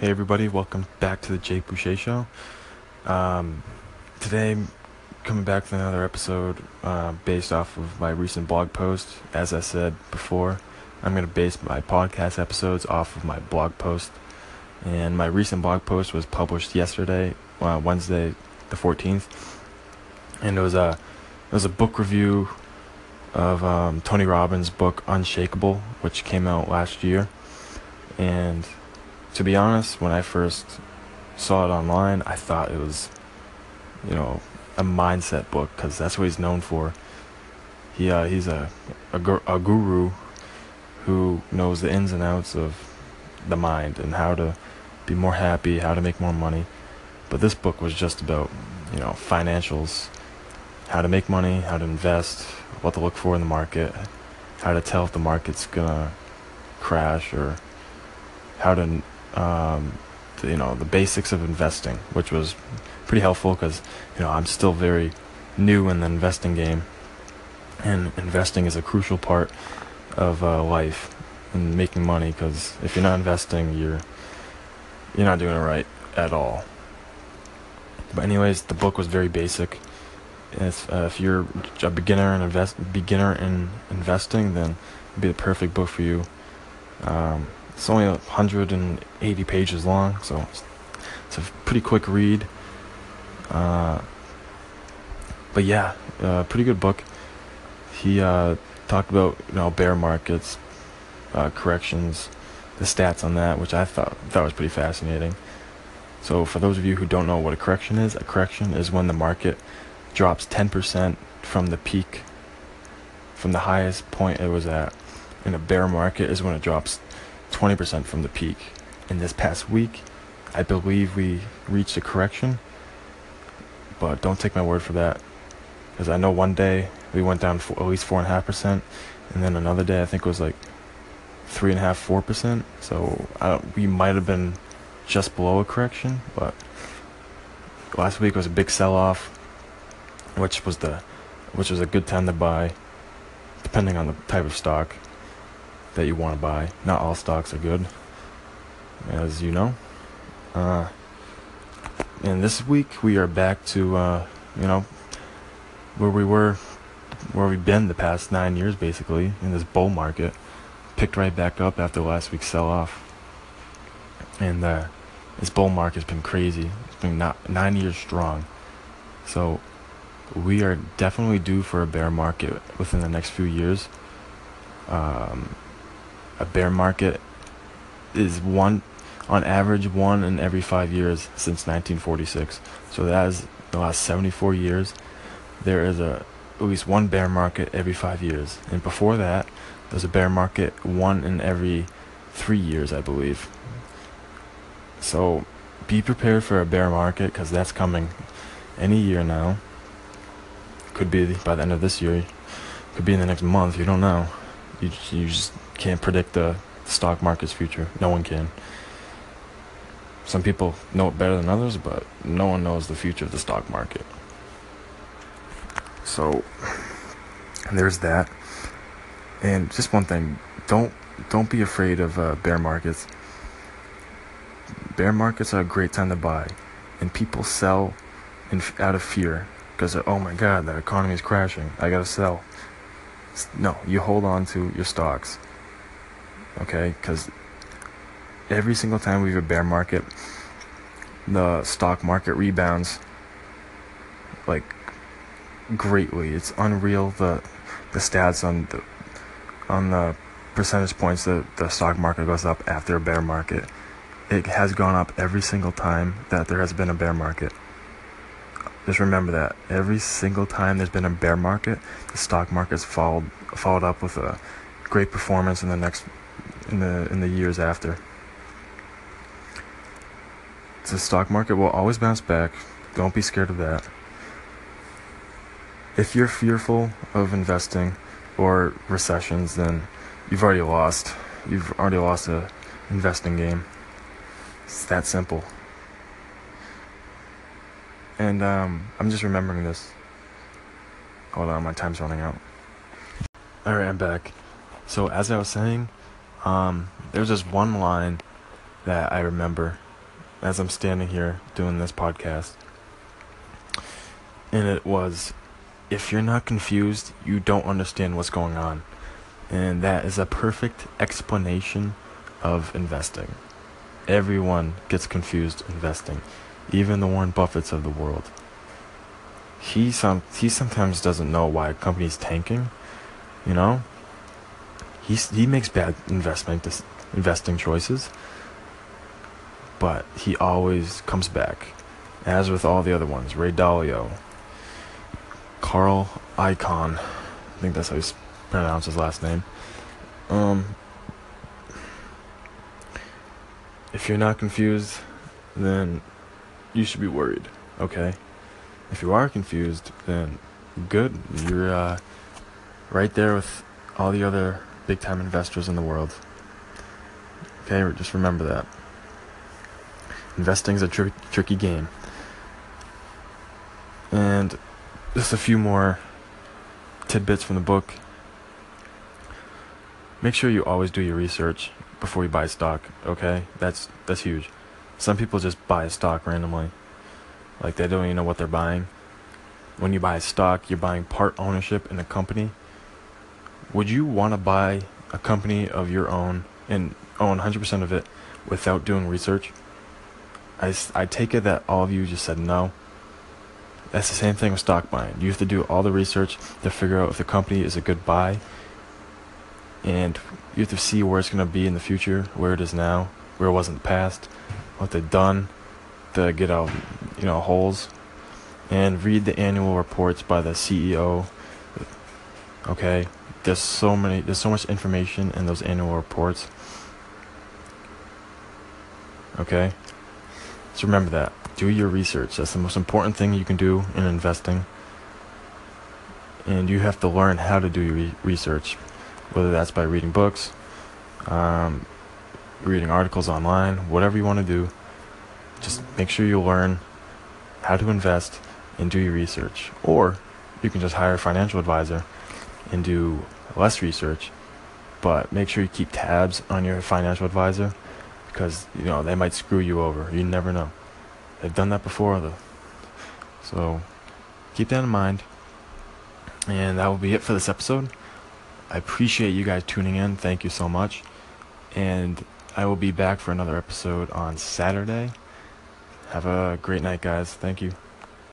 Hey everybody, welcome back to the Jake Boucher Show. Um, today, coming back with another episode uh, based off of my recent blog post. As I said before, I'm going to base my podcast episodes off of my blog post. And my recent blog post was published yesterday, uh, Wednesday, the 14th, and it was a it was a book review of um, Tony Robbins' book Unshakable, which came out last year. And to be honest, when I first saw it online, I thought it was, you know, a mindset book because that's what he's known for. He uh, he's a, a a guru who knows the ins and outs of the mind and how to be more happy, how to make more money. But this book was just about, you know, financials, how to make money, how to invest, what to look for in the market, how to tell if the market's gonna crash, or how to, um, you know, the basics of investing, which was pretty helpful because, you know, I'm still very new in the investing game, and investing is a crucial part of uh, life and making money. Because if you're not investing, you're you're not doing it right at all. But anyways, the book was very basic if, uh, if you're a beginner in invest beginner in investing, then it'd be the perfect book for you. Um, it's only 180 pages long, so it's, a pretty quick read. Uh, but yeah, uh, pretty good book. He uh, talked about you know bear markets, uh, corrections, the stats on that, which I thought that was pretty fascinating. So for those of you who don't know what a correction is, a correction is when the market drops 10% from the peak, from the highest point it was at. In a bear market is when it drops 20% from the peak. In this past week, I believe we reached a correction, but don't take my word for that. Because I know one day we went down at least 4.5%, and then another day I think it was like 3.5%, 4%. So we might have been just below a correction, but last week was a big sell off which was the which was a good time to buy depending on the type of stock that you want to buy. Not all stocks are good as you know. Uh, and this week we are back to uh, you know where we were where we've been the past nine years basically in this bull market. Picked right back up after last week's sell off and uh, this bull market's been crazy. It's been not, nine years strong. So we are definitely due for a bear market within the next few years. Um, a bear market is one, on average, one in every five years since 1946. So that is the last 74 years. There is a at least one bear market every five years, and before that, there's a bear market one in every three years, I believe. So be prepared for a bear market because that's coming any year now. Could be by the end of this year. Could be in the next month. You don't know. You you just can't predict the stock market's future. No one can. Some people know it better than others, but no one knows the future of the stock market. So there's that. And just one thing, don't don't be afraid of uh, bear markets. Bear markets are a great time to buy, and people sell in, out of fear because oh my god, the economy is crashing. I gotta sell. No, you hold on to your stocks. Okay, because every single time we have a bear market, the stock market rebounds like greatly. It's unreal the the stats on the on the percentage points that the stock market goes up after a bear market. It has gone up every single time that there has been a bear market. Just remember that every single time there's been a bear market, the stock market's followed followed up with a great performance in the next in the in the years after. The stock market will always bounce back. Don't be scared of that. If you're fearful of investing or recessions, then you've already lost. You've already lost a investing game. It's that simple. And um, I'm just remembering this. Hold on, my time's running out. Alright, I'm back. So, as I was saying, um, there's this one line that I remember as I'm standing here doing this podcast. And it was if you're not confused, you don't understand what's going on. And that is a perfect explanation of investing. Everyone gets confused investing, even the Warren Buffetts of the world. He some he sometimes doesn't know why a company's tanking, you know? He's, he makes bad investment investing choices, but he always comes back. As with all the other ones, Ray Dalio, Carl Icahn, I think that's how you pronounce his last name. Um, if you're not confused, then you should be worried. Okay. If you are confused, then good. You're uh, right there with all the other big time investors in the world. Okay, just remember that. Investing is a tri- tricky game. And just a few more tidbits from the book. Make sure you always do your research before you buy stock, okay? That's that's huge. Some people just buy a stock randomly. Like they don't even know what they're buying. When you buy a stock, you're buying part ownership in a company would you want to buy a company of your own and own 100% of it without doing research? I, I take it that all of you just said no. That's the same thing with stock buying. You have to do all the research to figure out if the company is a good buy. And you have to see where it's going to be in the future, where it is now, where it was in the past, what they've done to get out, you know, holes. And read the annual reports by the CEO. Okay, there's so many there's so much information in those annual reports. Okay? So remember that. Do your research. That's the most important thing you can do in investing. And you have to learn how to do your re- research whether that's by reading books um, reading articles online whatever you want to do. Just make sure you learn how to invest and do your research. Or you can just hire a financial advisor and do less research, but make sure you keep tabs on your financial advisor because you know they might screw you over. You never know. They've done that before, though. So keep that in mind. And that will be it for this episode. I appreciate you guys tuning in. Thank you so much. And I will be back for another episode on Saturday. Have a great night, guys. Thank you.